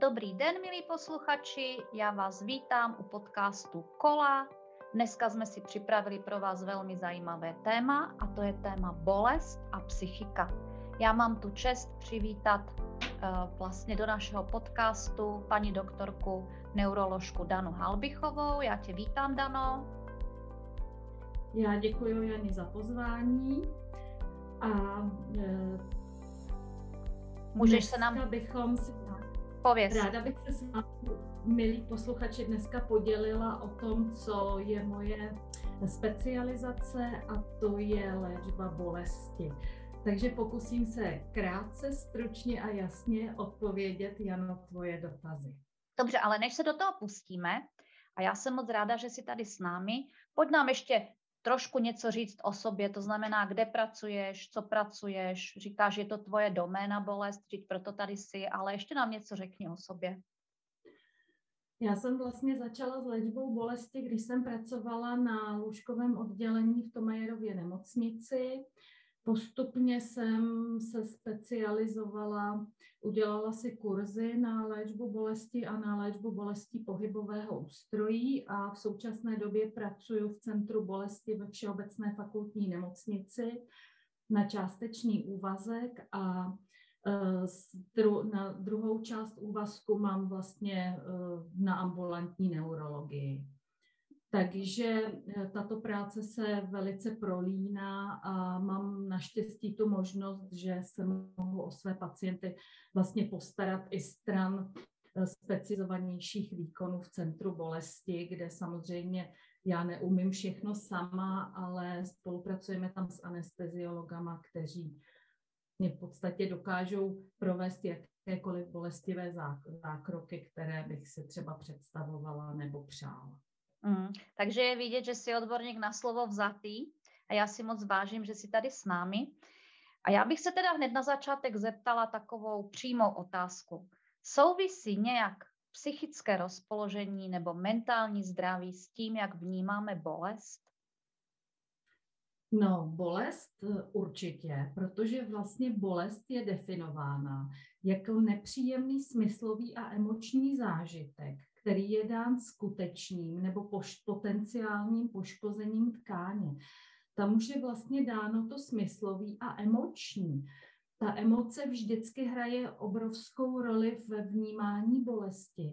Dobrý den, milí posluchači, já vás vítám u podcastu Kola. Dneska jsme si připravili pro vás velmi zajímavé téma a to je téma bolest a psychika. Já mám tu čest přivítat uh, vlastně do našeho podcastu paní doktorku neuroložku Danu Halbichovou. Já tě vítám, Dano. Já děkuji Jani za pozvání a e, Můžeš se nám... bychom si Pověz. Ráda bych se s vámi, milí posluchači, dneska podělila o tom, co je moje specializace a to je léčba bolesti. Takže pokusím se krátce, stručně a jasně odpovědět, Jano, tvoje dotazy. Dobře, ale než se do toho pustíme, a já jsem moc ráda, že jsi tady s námi, pojď nám ještě trošku něco říct o sobě, to znamená, kde pracuješ, co pracuješ, říkáš, že je to tvoje doména bolest, říct, proto tady jsi, ale ještě nám něco řekni o sobě. Já jsem vlastně začala s léčbou bolesti, když jsem pracovala na lůžkovém oddělení v Tomajerově nemocnici. Postupně jsem se specializovala, udělala si kurzy na léčbu bolesti a na léčbu bolesti pohybového ústrojí a v současné době pracuji v Centru bolesti ve Všeobecné fakultní nemocnici na částečný úvazek a e, na druhou část úvazku mám vlastně e, na ambulantní neurologii. Takže eh, tato práce se velice prolíná a mám naštěstí tu možnost, že se mohu o své pacienty vlastně postarat i stran eh, specializovanějších výkonů v centru bolesti, kde samozřejmě já neumím všechno sama, ale spolupracujeme tam s anesteziologama, kteří mě v podstatě dokážou provést jakékoliv bolestivé zákroky, které bych si třeba představovala nebo přála. Mm, takže je vidět, že jsi odborník na slovo vzatý a já si moc vážím, že jsi tady s námi. A já bych se teda hned na začátek zeptala takovou přímou otázku. Souvisí nějak psychické rozpoložení nebo mentální zdraví s tím, jak vnímáme bolest? No, bolest eh, určitě, protože vlastně bolest je definována jako nepříjemný smyslový a emoční zážitek, který je dán skutečným nebo poš- potenciálním poškozením tkáně. Tam už je vlastně dáno to smyslový a emoční. Ta emoce vždycky hraje obrovskou roli ve vnímání bolesti.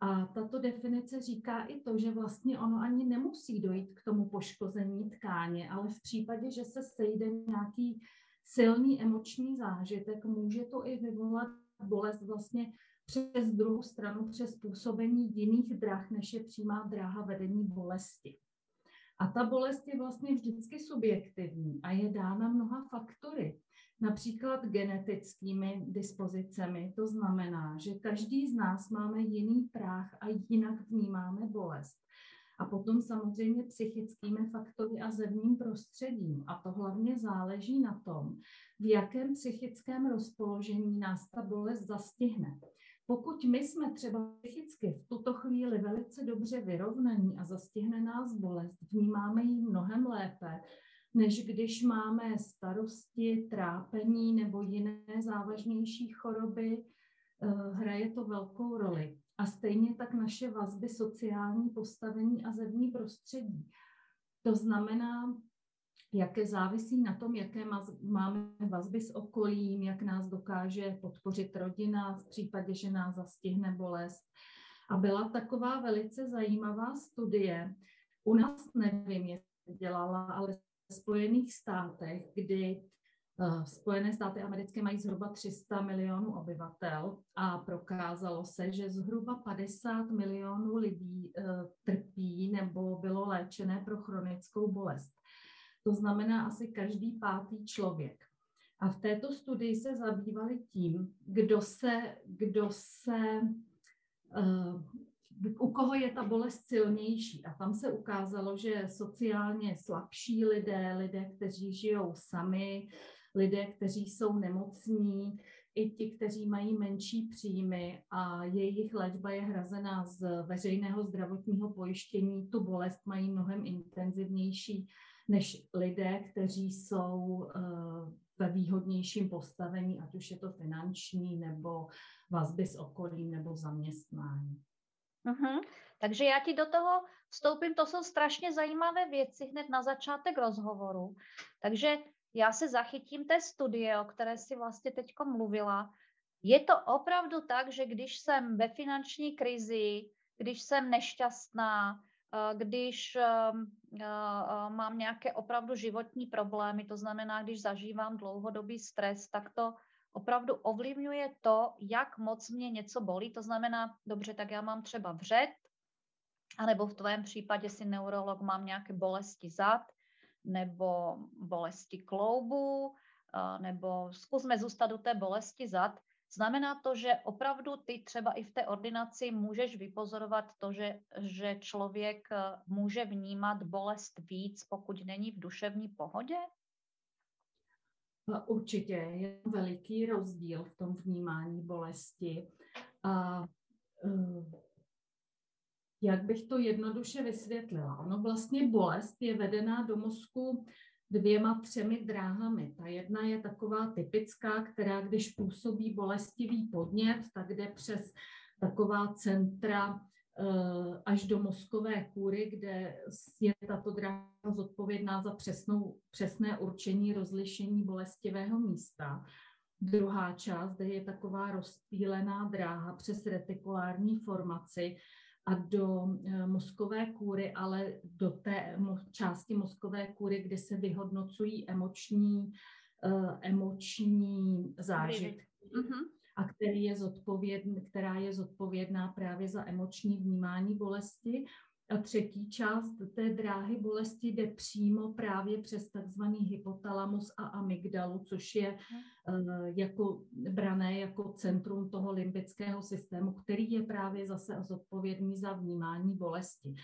A tato definice říká i to, že vlastně ono ani nemusí dojít k tomu poškození tkáně, ale v případě, že se sejde nějaký silný emoční zážitek, může to i vyvolat bolest vlastně přes druhou stranu, přes působení jiných drah, než je přímá dráha vedení bolesti. A ta bolest je vlastně vždycky subjektivní a je dána mnoha faktory, například genetickými dispozicemi. To znamená, že každý z nás máme jiný práh a jinak vnímáme bolest. A potom samozřejmě psychickými faktory a zevním prostředím. A to hlavně záleží na tom, v jakém psychickém rozpoložení nás ta bolest zastihne. Pokud my jsme třeba psychicky v tuto chvíli velice dobře vyrovnaní a zastihne nás bolest, vnímáme ji mnohem lépe, než když máme starosti, trápení nebo jiné závažnější choroby, eh, hraje to velkou roli. A stejně tak naše vazby, sociální postavení a zemní prostředí. To znamená, jaké závisí na tom, jaké máme vazby s okolím, jak nás dokáže podpořit rodina v případě, že nás zastihne bolest. A byla taková velice zajímavá studie, u nás nevím, jestli dělala, ale v Spojených státech, kdy uh, Spojené státy americké mají zhruba 300 milionů obyvatel a prokázalo se, že zhruba 50 milionů lidí uh, trpí nebo bylo léčené pro chronickou bolest. To znamená asi každý pátý člověk. A v této studii se zabývali tím, kdo se, kdo se uh, u koho je ta bolest silnější. A tam se ukázalo, že sociálně slabší lidé, lidé, kteří žijou sami, lidé, kteří jsou nemocní, i ti, kteří mají menší příjmy a jejich léčba je hrazená z veřejného zdravotního pojištění, tu bolest mají mnohem intenzivnější než lidé, kteří jsou eh, ve výhodnějším postavení, ať už je to finanční nebo vazby s okolím nebo zaměstnání. Uh-huh. Takže já ti do toho vstoupím, to jsou strašně zajímavé věci hned na začátek rozhovoru. Takže já se zachytím té studie, o které si vlastně teď mluvila. Je to opravdu tak, že když jsem ve finanční krizi, když jsem nešťastná, když ehm, eh, eh, mám nějaké opravdu životní problémy, to znamená, když zažívám dlouhodobý stres, tak to opravdu ovlivňuje to, jak moc mě něco bolí. To znamená, dobře, tak já mám třeba vřet, anebo v tvém případě si neurolog mám nějaké bolesti zad, nebo bolesti kloubu, nebo zkusme zůstat u té bolesti zad. Znamená to, že opravdu ty třeba i v té ordinaci můžeš vypozorovat to, že, že člověk e, může vnímat bolest víc, pokud není v duševní pohodě? Určitě je veliký rozdíl v tom vnímání bolesti. A uh, jak bych to jednoduše vysvětlila? Ono vlastně bolest je vedená do mozku dvěma, třemi dráhami. Ta jedna je taková typická, která když působí bolestivý podnět, tak jde přes taková centra eh, až do mozkové kůry, kde je tato dráha zodpovědná za přesnou, přesné určení rozlišení bolestivého místa. Druhá část, kde je taková rozpílená dráha přes retikulární formaci, a do eh, mozkové kůry, ale do té části mozkové kůry, kde se vyhodnocují emoční, eh, emoční zážitky. Mm-hmm. A který je zodpovědný, která je zodpovědná právě za emoční vnímání bolesti. A třetí část té dráhy bolesti jde přímo právě přes takzvaný hypotalamus a amygdalu, což je uh, jako brané jako centrum toho limbického systému, který je právě zase zodpovědný za vnímání bolesti.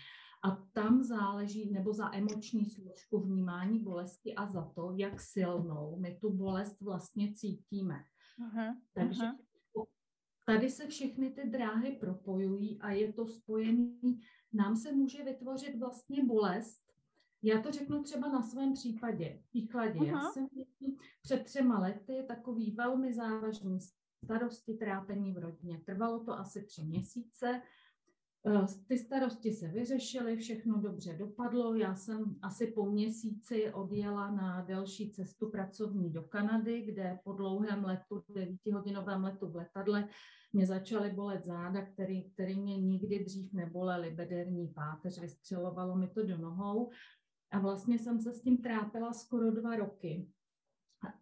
A tam záleží, nebo za emoční složku vnímání bolesti a za to, jak silnou my tu bolest vlastně cítíme. Uh-huh, Takže uh-huh. tady se všechny ty dráhy propojují a je to spojený nám se může vytvořit vlastně bolest. Já to řeknu třeba na svém případě. Příkladě. Uh-huh. Já jsem před třema lety takový velmi závažný starosti, trápení v rodině. Trvalo to asi tři měsíce. Eh, ty starosti se vyřešily, všechno dobře dopadlo. Já jsem asi po měsíci odjela na delší cestu pracovní do Kanady, kde po dlouhém letu, devítihodinovém letu v letadle, mě začaly bolet záda, který, který mě nikdy dřív nebolely, bederní páteř, vystřelovalo mi to do nohou. A vlastně jsem se s tím trápila skoro dva roky.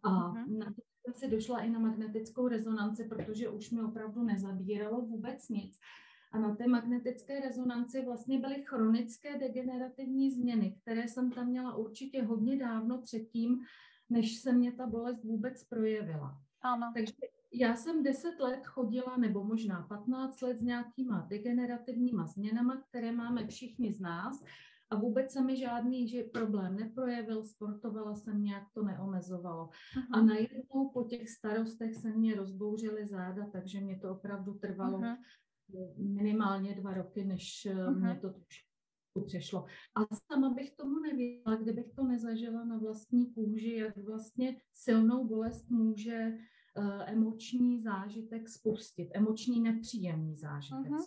A uh-huh. na to jsem si došla i na magnetickou rezonanci, protože už mi opravdu nezabíralo vůbec nic. A na té magnetické rezonanci vlastně byly chronické degenerativní změny, které jsem tam měla určitě hodně dávno předtím, než se mě ta bolest vůbec projevila. Ano. Takže já jsem 10 let chodila, nebo možná 15 let s nějakýma degenerativníma změnama, které máme všichni z nás a vůbec se mi žádný že problém neprojevil, sportovala jsem, nějak to neomezovalo. Aha. A najednou po těch starostech se mě rozbouřily záda, takže mě to opravdu trvalo Aha. minimálně dva roky, než eh, Aha. mě to přešlo. A sama bych tomu nevěděla, kdybych to nezažila na vlastní kůži, jak vlastně silnou bolest může uh, emoční zážitek spustit, emoční nepříjemný zážitek. Uh-huh.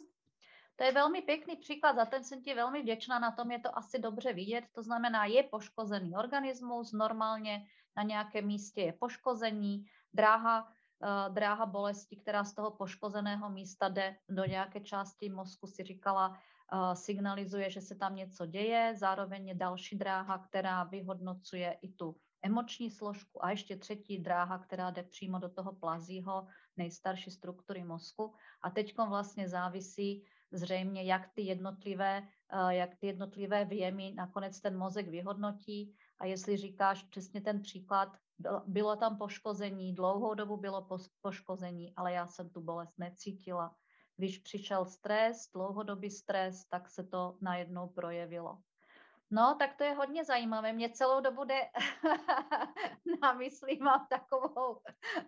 To je velmi pěkný příklad, za ten jsem ti velmi vděčná, na tom je to asi dobře vidět. To znamená, je poškozený organismus, normálně na nějakém místě je poškození, dráha, uh, dráha bolesti, která z toho poškozeného místa jde do nějaké části mozku, si říkala, uh, signalizuje, že se tam něco děje, zároveň je další dráha, která vyhodnocuje i tu emoční složku a ještě třetí dráha, která jde přímo do toho plazího, nejstarší struktury mozku. A teď vlastně závisí zřejmě, jak ty jednotlivé, eh, jak ty jednotlivé věmy nakonec ten mozek vyhodnotí. A jestli říkáš přesně ten příklad, bylo tam poškození, dlouhou dobu bylo poškození, ale já jsem tu bolest necítila. Když přišel stres, dlouhodobý stres, tak se to najednou projevilo. No, tak to je hodně zajímavé. Mě celou dobu jde na mysli, mám takovou,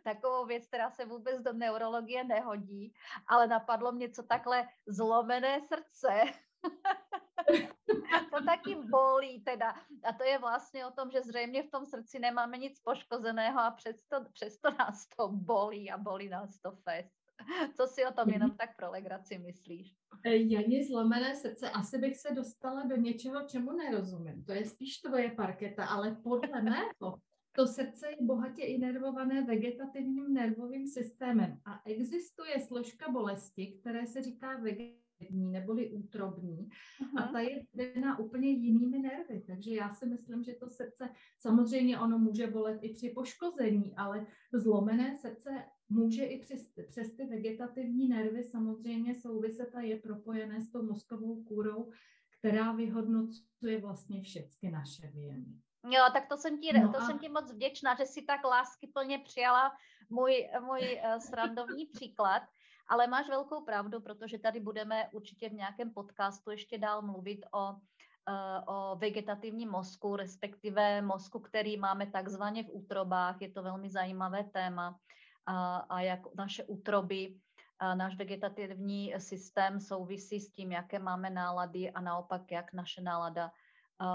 takovou věc, která se vůbec do neurologie nehodí, ale napadlo mě, co takhle zlomené srdce. to taky bolí teda. A to je vlastně o tom, že zřejmě v tom srdci nemáme nic poškozeného a přesto, přesto nás to bolí a bolí nás to fest. Co si o tom jenom tak pro legraci myslíš? E, Janě zlomené srdce, asi bych se dostala do něčeho, čemu nerozumím. To je spíš tvoje parketa, ale podle mého to srdce je bohatě inervované vegetativním nervovým systémem a existuje složka bolesti, které se říká vegetativní neboli útrobní uh-huh. a ta je vedená úplně jinými nervy. Takže já si myslím, že to srdce, samozřejmě ono může bolet i při poškození, ale zlomené srdce může i přes, přes ty vegetativní nervy samozřejmě souviset a je propojené s tou mozkovou kůrou, která vyhodnocuje vlastně všechny naše věmy. Jo, tak to jsem ti, no to a... jsem ti moc vděčná, že si tak lásky plně přijala můj, můj uh, srandovní příklad, ale máš velkou pravdu, protože tady budeme určitě v nějakém podcastu ještě dál mluvit o, uh, o vegetativním mozku, respektive mozku, který máme takzvaně v útrobách. Je to velmi zajímavé téma a, a jak naše útroby, a náš vegetativní systém souvisí s tím, jaké máme nálady a naopak, jak naše nálada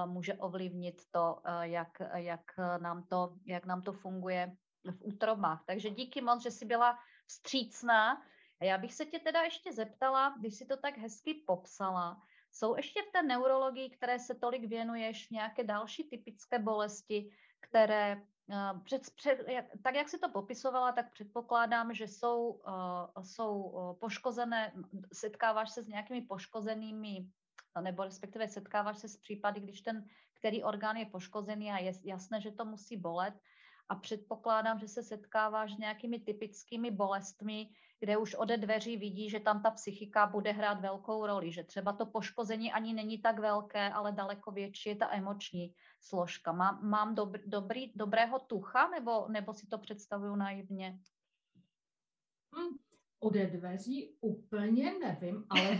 může ovlivnit to, jak, jak, nám to, jak nám to funguje v útrobách. Takže díky moc, že jsi byla vstřícná. Já bych se tě teda ještě zeptala, když si to tak hezky popsala, jsou ještě v té neurologii, které se tolik věnuješ, nějaké další typické bolesti, které před, před, jak, tak, jak si to popisovala, tak předpokládám, že jsou, jsou poškozené, setkáváš se s nějakými poškozenými nebo respektive setkáváš se s případy, když ten, který orgán je poškozený a je jasné, že to musí bolet a předpokládám, že se setkáváš s nějakými typickými bolestmi, kde už ode dveří vidí, že tam ta psychika bude hrát velkou roli, že třeba to poškození ani není tak velké, ale daleko větší je ta emoční složka. Mám, mám dob, dobrý, dobrého tucha, nebo, nebo si to představuju naivně? Hmm, ode dveří úplně nevím, ale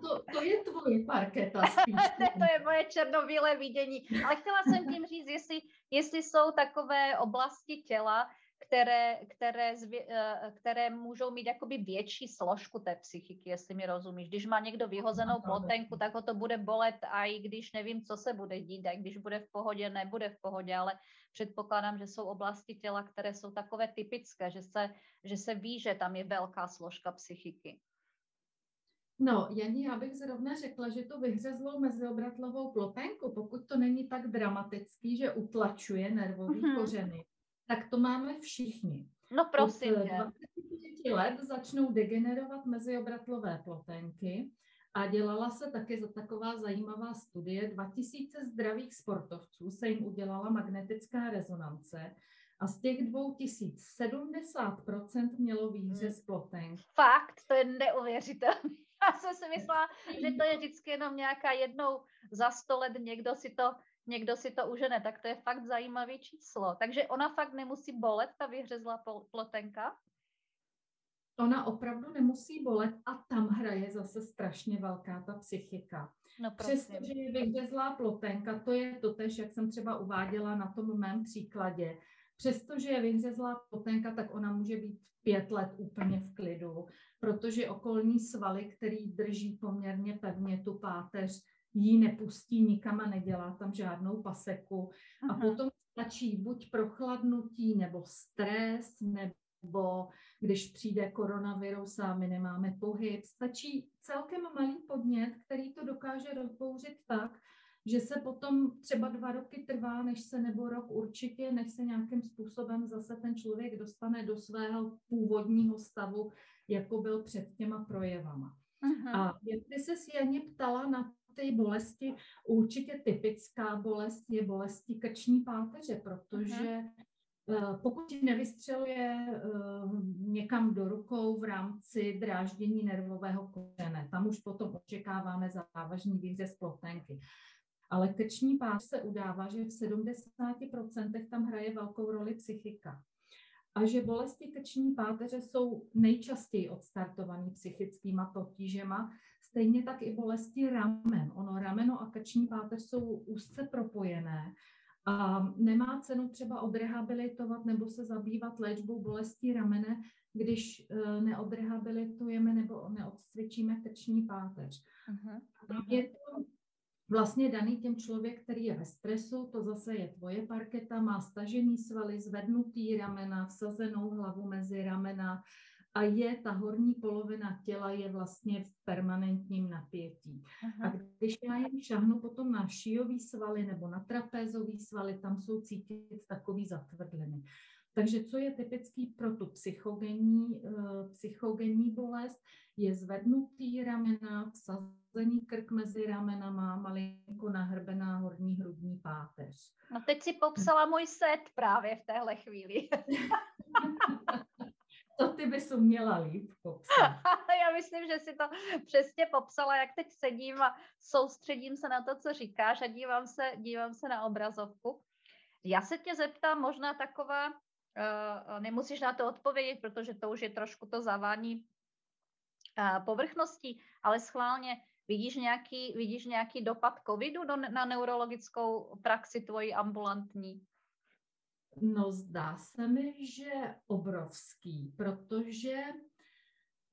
to, to je tvoje parketa spíš. to je moje černobílé vidění. Ale chtěla jsem tím říct, jestli, jestli jsou takové oblasti těla, které, které, eh, které můžou mít jakoby větší složku té psychiky, jestli mi rozumíš. Když má někdo vyhozenou plotenku, tak ho to bude bolet a i když nevím, co se bude dít, a když bude v pohodě, nebude v pohodě, ale předpokládám, že jsou oblasti těla, které jsou takové typické, že se, že se ví, že tam je velká složka psychiky. No, Janí, já bych zrovna řekla, že to vyhřezlou meziobratlovou plopenku, pokud to není tak dramatický, že utlačuje nervový mm-hmm. kořeny, tak to máme všichni. No prosím. Od 25 let začnou degenerovat meziobratlové plotenky a dělala se taky za taková zajímavá studie. 2000 zdravých sportovců se jim udělala magnetická rezonance a z těch dvou tisíc 70% mělo výhřez hmm. plotenk. Fakt, to je neuvěřitelné. Já jsem si myslela, že to je vždycky jenom nějaká jednou za sto let někdo si to, někdo si to užene, tak to je fakt zajímavý číslo. Takže ona fakt nemusí bolet, ta vyhřezlá plotenka? Ona opravdu nemusí bolet a tam hraje zase strašně velká ta psychika. No, Přestože je vyhřezlá plotenka, to je to tež, jak jsem třeba uváděla na tom mém příkladě, Přestože je vyhřezlá plotenka, tak ona může být pět let úplně v klidu, protože okolní svaly, který drží poměrně pevně tu páteř, jí nepustí nikam a nedělá tam žádnou paseku. Aha. A potom stačí buď prochladnutí, nebo stres, nebo když přijde koronavirus a my nemáme pohyb, stačí celkem malý podnět, který to dokáže rozbouřit tak, že se potom třeba dva roky trvá, než se, nebo rok určitě, než se nějakým způsobem zase ten člověk dostane do svého původního stavu, jako byl před těma projevama. Uh-huh. A jestli se si Janě ptala na ty bolesti, určitě typická bolest je bolesti krční páteře, protože uh-huh. pokud nevystřeluje eh, někam do rukou v rámci dráždění nervového kořene, tam už potom očekáváme závažný výřez plotenky. Ale krční páteř se udává, že v 70% tam hraje velkou roli psychika. A že bolesti krční páteře jsou nejčastěji odstartovaný psychickýma potížema, stejně tak i bolesti ramen. Ono rameno a krční páteř jsou úzce propojené a nemá cenu třeba odrehabilitovat nebo se zabývat léčbou bolestí ramene, když uh, neodrehabilitujeme nebo neodcvičíme krční páteř. Uh-huh. Je to vlastně daný těm člověk, který je ve stresu, to zase je tvoje parketa, má stažený svaly, zvednutý ramena, vsazenou hlavu mezi ramena, a je ta horní polovina těla je vlastně v permanentním napětí. Aha. A když já jen šahnu potom na šijový svaly nebo na trapézový svaly, tam jsou cítit takový zatvrdliny. Takže co je typický pro tu psychogenní, uh, psychogenní bolest, je zvednutý ramena, vsazení krk mezi ramenama, malinko nahrbená horní hrudní páteř. No teď si popsala můj set právě v téhle chvíli. to ty bys uměla líp popsat. Já myslím, že si to přesně popsala, jak teď sedím a soustředím se na to, co říkáš a dívám se, dívám se na obrazovku. Já se tě zeptám, možná taková, uh, nemusíš na to odpovědět, protože to už je trošku to zavání uh, povrchností, ale schválně, vidíš nějaký, vidíš nějaký dopad covidu do, na neurologickou praxi tvojí ambulantní? No zdá se mi, že obrovský, protože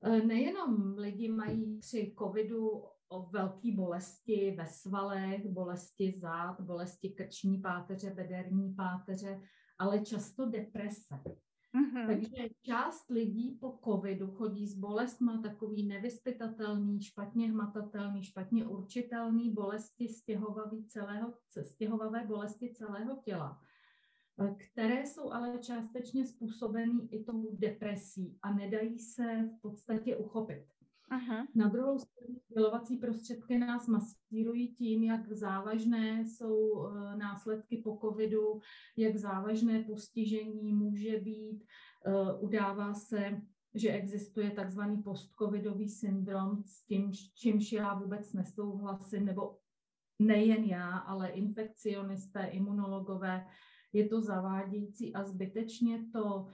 eh, nejenom lidi mají při covidu o velké bolesti ve svalech, bolesti zád, bolesti krční páteře, bederní páteře, ale často deprese. Mm-hmm. Takže část lidí po covidu chodí s bolestma takový nevyspytatelný, špatně hmatatelný, špatně určitelný bolesti stěhovavý celého, stěhovavé bolesti celého těla které jsou ale částečně způsobeny i tou depresí a nedají se v podstatě uchopit. Aha. Na druhou stranu sdělovací prostředky nás masírují tím, jak závažné jsou e, následky po covidu, jak závažné postižení může být. E, udává se, že existuje takzvaný postcovidový syndrom, s tím, čímž já vůbec nesouhlasím, nebo nejen já, ale infekcionisté, imunologové je to zavádějící a zbytečně to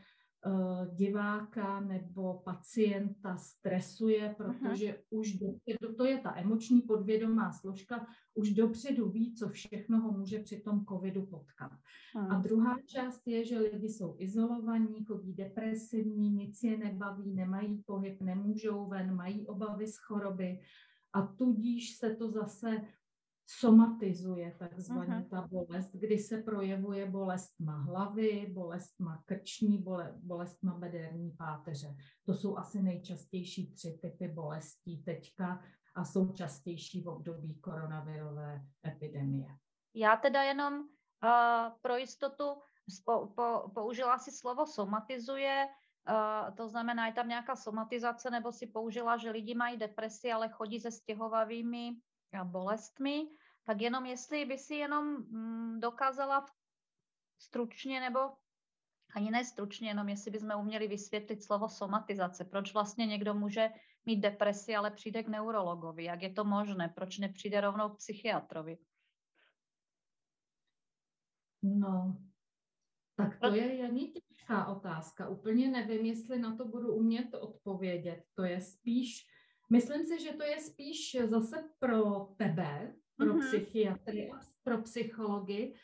diváka nebo pacienta stresuje, protože uh-huh. už dopředu, to je ta emoční podvědomá složka, už dopředu ví, co všechno ho může při tom covidu potkat. Uh-huh. A druhá část je, že lidi jsou izolovaní, chodí depresivní, nic je nebaví, nemají pohyb, nemůžou ven, mají obavy z choroby a tudíž se to zase somatizuje takzvaně uh-huh. ta bolest, kdy se projevuje bolest má hlavy, bolest má krční, bole, bolest má bederní páteře. To jsou asi nejčastější tři typy bolestí teďka a jsou častější v období koronavirové epidemie. Já teda jenom uh, pro jistotu spo, po, použila si slovo somatizuje, uh, to znamená, je tam nějaká somatizace, nebo si použila, že lidi mají depresi, ale chodí se stěhovavými bolestmi, tak jenom jestli by si jenom mm, dokázala stručně nebo ani ne stručně, jenom jestli bychom uměli vysvětlit slovo somatizace. Proč vlastně někdo může mít depresi, ale přijde k neurologovi? Jak je to možné? Proč nepřijde rovnou k psychiatrovi? No, tak to je jen těžká otázka. Úplně nevím, jestli na to budu umět odpovědět. To je spíš Myslím si, že to je spíš zase pro tebe, pro mm-hmm. psychiatry a pro psychologi,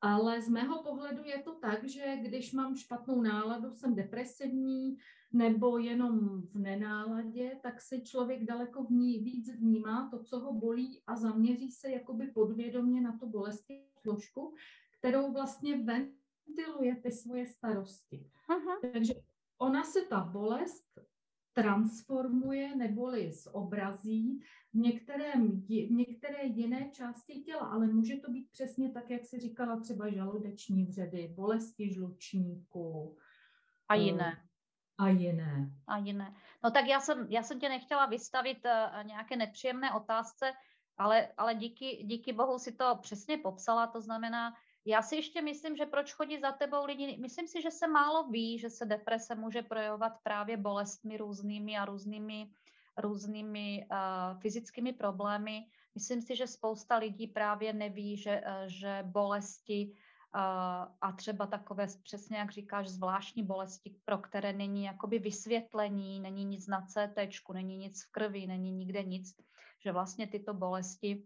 ale z mého pohledu je to tak, že když mám špatnou náladu, jsem depresivní nebo jenom v nenáladě, tak si člověk daleko vní, víc vnímá to, co ho bolí a zaměří se jakoby podvědomě na tu bolesti složku, kterou vlastně ventiluje ty svoje starosti. Aha. Takže ona se ta bolest transformuje neboli zobrazí v, některém, v některé jiné části těla, ale může to být přesně tak, jak si říkala, třeba žaludeční vředy, bolesti žlučníku. A jiné. Eh, a jiné. A jiné. No tak já jsem, já jsem tě nechtěla vystavit uh, nějaké nepříjemné otázce, ale, ale díky, díky bohu si to přesně popsala, to znamená, já si ještě myslím, že proč chodí za tebou lidi, myslím si, že se málo ví, že se deprese může projevovat právě bolestmi různými a různými, různými uh, fyzickými problémy. Myslím si, že spousta lidí právě neví, že, uh, že bolesti uh, a třeba takové, přesně jak říkáš, zvláštní bolesti, pro které není jakoby vysvětlení, není nic na CT, není nic v krvi, není nikde nic, že vlastně tyto bolesti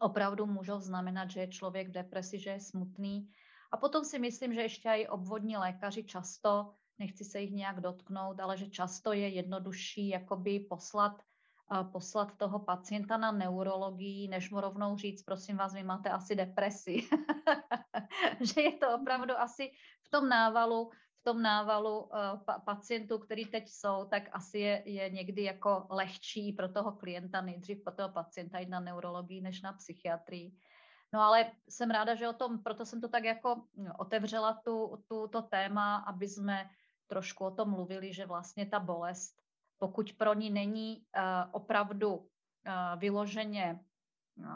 opravdu můžou znamenat, že je člověk v depresi, že je smutný. A potom si myslím, že ještě i obvodní lékaři často, nechci se jich nějak dotknout, ale že často je jednodušší jakoby poslat, uh, poslat toho pacienta na neurologii, než mu rovnou říct, prosím vás, vy máte asi depresi. že je to opravdu asi v tom návalu, tom návalu uh, pa- pacientů, který teď jsou, tak asi je, je někdy jako lehčí pro toho klienta nejdřív pro toho pacienta jít na neurologii než na psychiatrii. No ale jsem ráda, že o tom, proto jsem to tak jako no, otevřela tu, tu, to téma, aby jsme trošku o tom mluvili, že vlastně ta bolest, pokud pro ní není uh, opravdu uh, vyloženě uh,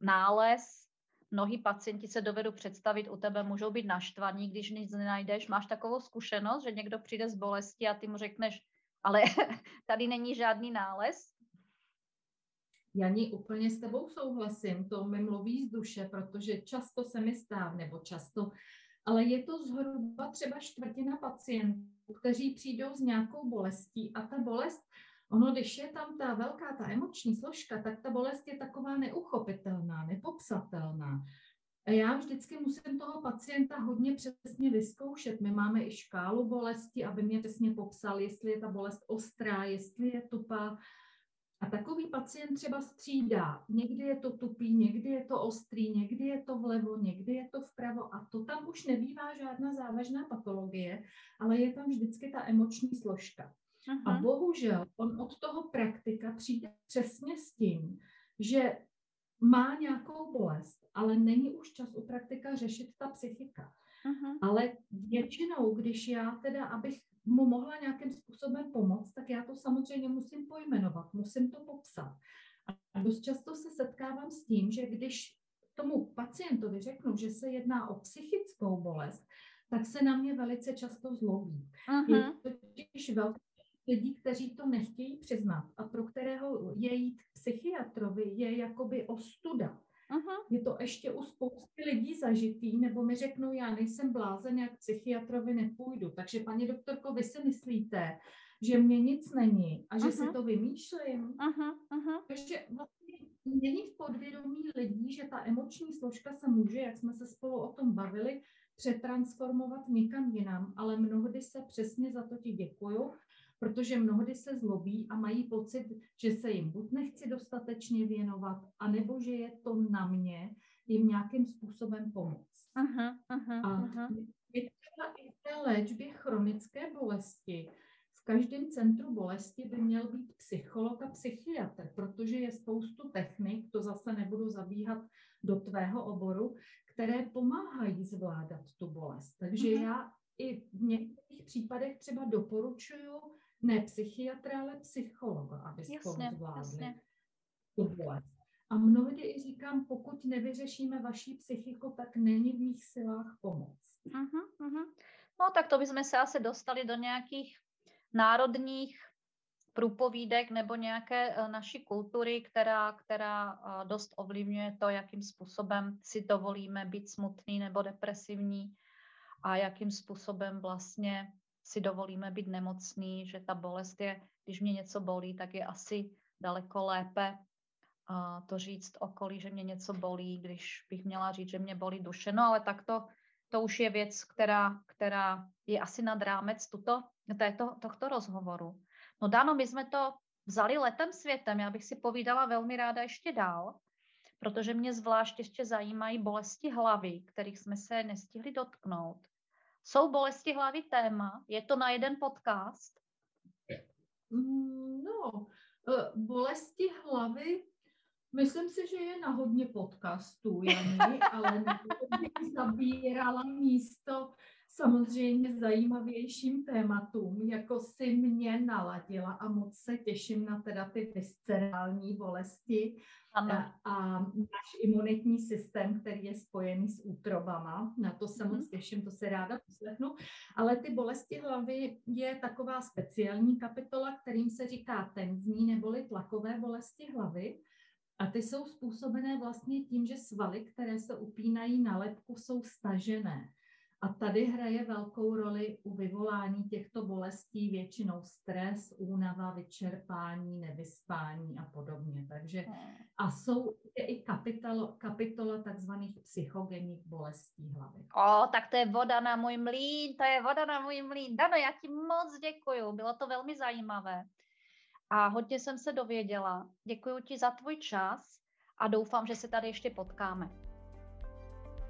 nález, mnohí pacienti se dovedou představit, u tebe můžou být naštvaní, když nic nenajdeš. Máš takovou zkušenost, že někdo přijde z bolesti a ty mu řekneš, ale tady není žádný nález? Janí, úplně s tebou souhlasím, to mi mluví z duše, protože často se mi stává, nebo často, ale je to zhruba třeba čtvrtina pacientů, kteří přijdou s nějakou bolestí a ta bolest, ono, když je tam ta velká, ta emoční složka, tak ta bolest je taková neuchopitelná, nepopsatelná. A já vždycky musím toho pacienta hodně přesně vyzkoušet. My máme i škálu bolesti, aby mě přesně popsal, jestli je ta bolest ostrá, jestli je tupá, a takový pacient třeba střídá. Někdy je to tupý, někdy je to ostrý, někdy je to vlevo, někdy je to vpravo a to tam už nebývá žádná závažná patologie, ale je tam vždycky ta emoční složka. Aha. A bohužel on od toho praktika přijde přesně s tím, že má nějakou bolest, ale není už čas u praktika řešit ta psychika. Aha. Ale většinou, když já teda, abych mu mohla nějakým způsobem pomoct, tak já to samozřejmě musím pojmenovat, musím to popsat. A dost často se setkávám s tím, že když tomu pacientovi řeknu, že se jedná o psychickou bolest, tak se na mě velice často zlobí. Uh-huh. Je totiž velký lidí, kteří to nechtějí přiznat a pro kterého je jít k psychiatrovi je jakoby ostuda. Aha. Je to ještě u spousty lidí zažitý, nebo mi řeknou, já nejsem blázen, jak psychiatrovi nepůjdu. Takže, paní doktorko, vy si myslíte, že mě nic není a že aha. si to vymýšlím? Aha. Aha. Takže vlastně není v podvědomí lidí, že ta emoční složka se může, jak jsme se spolu o tom bavili, přetransformovat někam jinam, ale mnohdy se přesně za to ti děkuju, protože mnohdy se zlobí a mají pocit, že se jim buď nechci dostatečně věnovat, anebo že je to na mě jim nějakým způsobem pomoct. Aha, aha, a aha. je třeba i v té léčbě chronické bolesti. V každém centru bolesti by měl být psycholog a psychiatr, protože je spoustu technik, to zase nebudu zabíhat do tvého oboru, které pomáhají zvládat tu bolest. Takže uh-huh. já i v některých případech třeba doporučuju ne psychiatra, ale psychologa, aby spolu zvládli tu bolest. A mnohdy i říkám, pokud nevyřešíme vaší psychiku, tak není v mých silách pomoct. Uh-huh, uh-huh. No tak to bychom se asi dostali do nějakých národních průpovídek nebo nějaké uh, naší kultury, která, která uh, dost ovlivňuje to, jakým způsobem si dovolíme být smutný nebo depresivní a jakým způsobem vlastně si dovolíme být nemocný, že ta bolest je, když mě něco bolí, tak je asi daleko lépe to říct okolí, že mě něco bolí, když bych měla říct, že mě bolí duše. No ale tak to, to už je věc, která, která je asi nad rámec tuto, této, tohto rozhovoru. No Dano, my jsme to vzali letem světem, já bych si povídala velmi ráda ještě dál, protože mě zvlášť ještě zajímají bolesti hlavy, kterých jsme se nestihli dotknout. Jsou bolesti hlavy téma? Je to na jeden podcast? Mm, no, e, bolesti hlavy, myslím si, že je na hodně podcastů, Jani, ale bych zabírala místo samozřejmě zajímavějším tématům, jako si mě naladila a moc se těším na teda ty viscerální bolesti ano. A, a náš imunitní systém, který je spojený s útrobama. Na to se moc těším, to se ráda poslechnu. Ale ty bolesti hlavy je taková speciální kapitola, kterým se říká tenzní neboli tlakové bolesti hlavy. A ty jsou způsobené vlastně tím, že svaly, které se upínají na lepku, jsou stažené. A tady hraje velkou roli u vyvolání těchto bolestí většinou stres, únava, vyčerpání, nevyspání a podobně. Takže a jsou i kapitolo, kapitola takzvaných psychogenních bolestí hlavy. O, tak to je voda na můj mlín, to je voda na můj mlín. Dano, já ti moc děkuju, bylo to velmi zajímavé. A hodně jsem se dověděla. Děkuji ti za tvůj čas a doufám, že se tady ještě potkáme.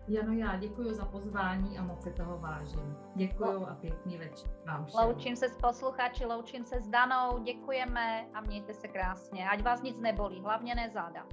Jano, já děkuji za pozvání a moc si toho vážím. Děkuji a pěkný večer vám všem. Loučím se s posluchači, loučím se s Danou, děkujeme a mějte se krásně. Ať vás nic nebolí, hlavně ne záda.